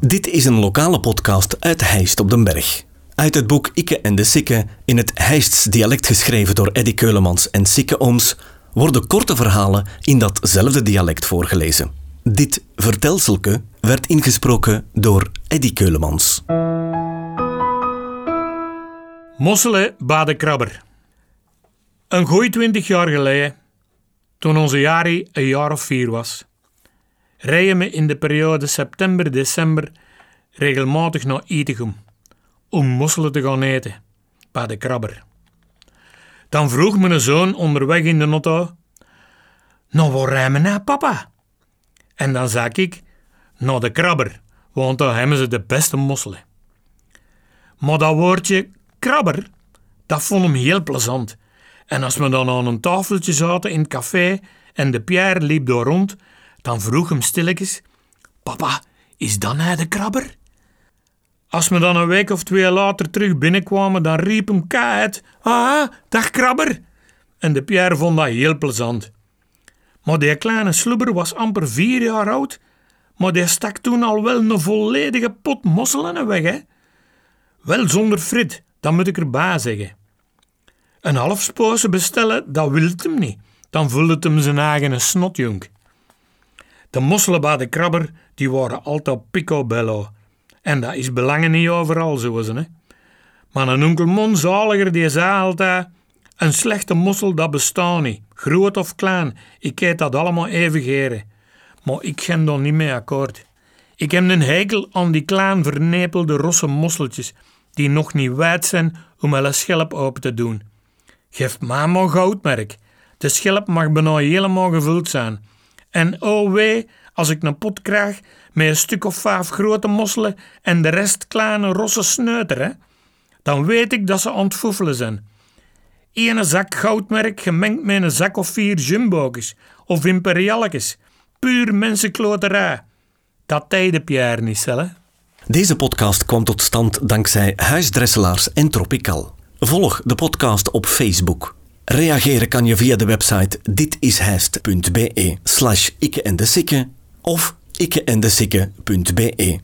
Dit is een lokale podcast uit Heist op den Berg. Uit het boek Ikke en de Sikke, in het Heists dialect geschreven door Eddy Keulemans en Sikke Ooms, worden korte verhalen in datzelfde dialect voorgelezen. Dit vertelselke werd ingesproken door Eddy Keulemans. Mosselen badenkrabber. Een goeie twintig jaar geleden, toen onze Jari een jaar of vier was, rijden we in de periode september-december regelmatig naar Itegum om mosselen te gaan eten, bij de krabber. Dan vroeg mijn zoon onderweg in de auto, nou waar rijden we naar papa? En dan zei ik, naar de krabber, want daar hebben ze de beste mosselen. Maar dat woordje krabber, dat vond hem heel plezant. En als we dan aan een tafeltje zaten in het café en de Pierre liep door rond, dan vroeg hem stilletjes: Papa, is dan hij de krabber? Als we dan een week of twee later terug binnenkwamen, dan riep hem uit: Ah, dag krabber! En de Pierre vond dat heel plezant. Maar die kleine slubber was amper vier jaar oud, maar die stak toen al wel een volledige pot mosselen weg, hè? Wel zonder frit, dat moet ik erbij zeggen. Een half bestellen, dat wil hem niet. Dan vulde het hem zijn eigen snotjonk. De mosselen bij de krabber, die waren altijd picobello. En dat is belangen niet overal zo hè. Maar een onkel Mon zaliger die zei altijd... Een slechte mossel, dat bestaat niet. Groot of klein, ik eet dat allemaal even geren. Maar ik ga daar niet mee akkoord. Ik heb een hekel aan die klein vernepelde rosse mosseltjes die nog niet wijd zijn om een schelp open te doen. Geef mij maar goudmerk. De schelp mag bijna helemaal gevuld zijn. En oh wee, als ik een pot krijg met een stuk of vijf grote mosselen en de rest kleine rosse sneuteren, dan weet ik dat ze het zijn. Ene zak goudmerk gemengd met een zak of vier jumbo's of imperialletjes. Puur mensenkloterij. Dat tijden Pierre niet, hè? Deze podcast kwam tot stand dankzij Huisdresselaars en Tropical. Volg de podcast op Facebook. Reageren kan je via de website ditishijst.be slash ikke en de sikke of ikkeendesikke.be.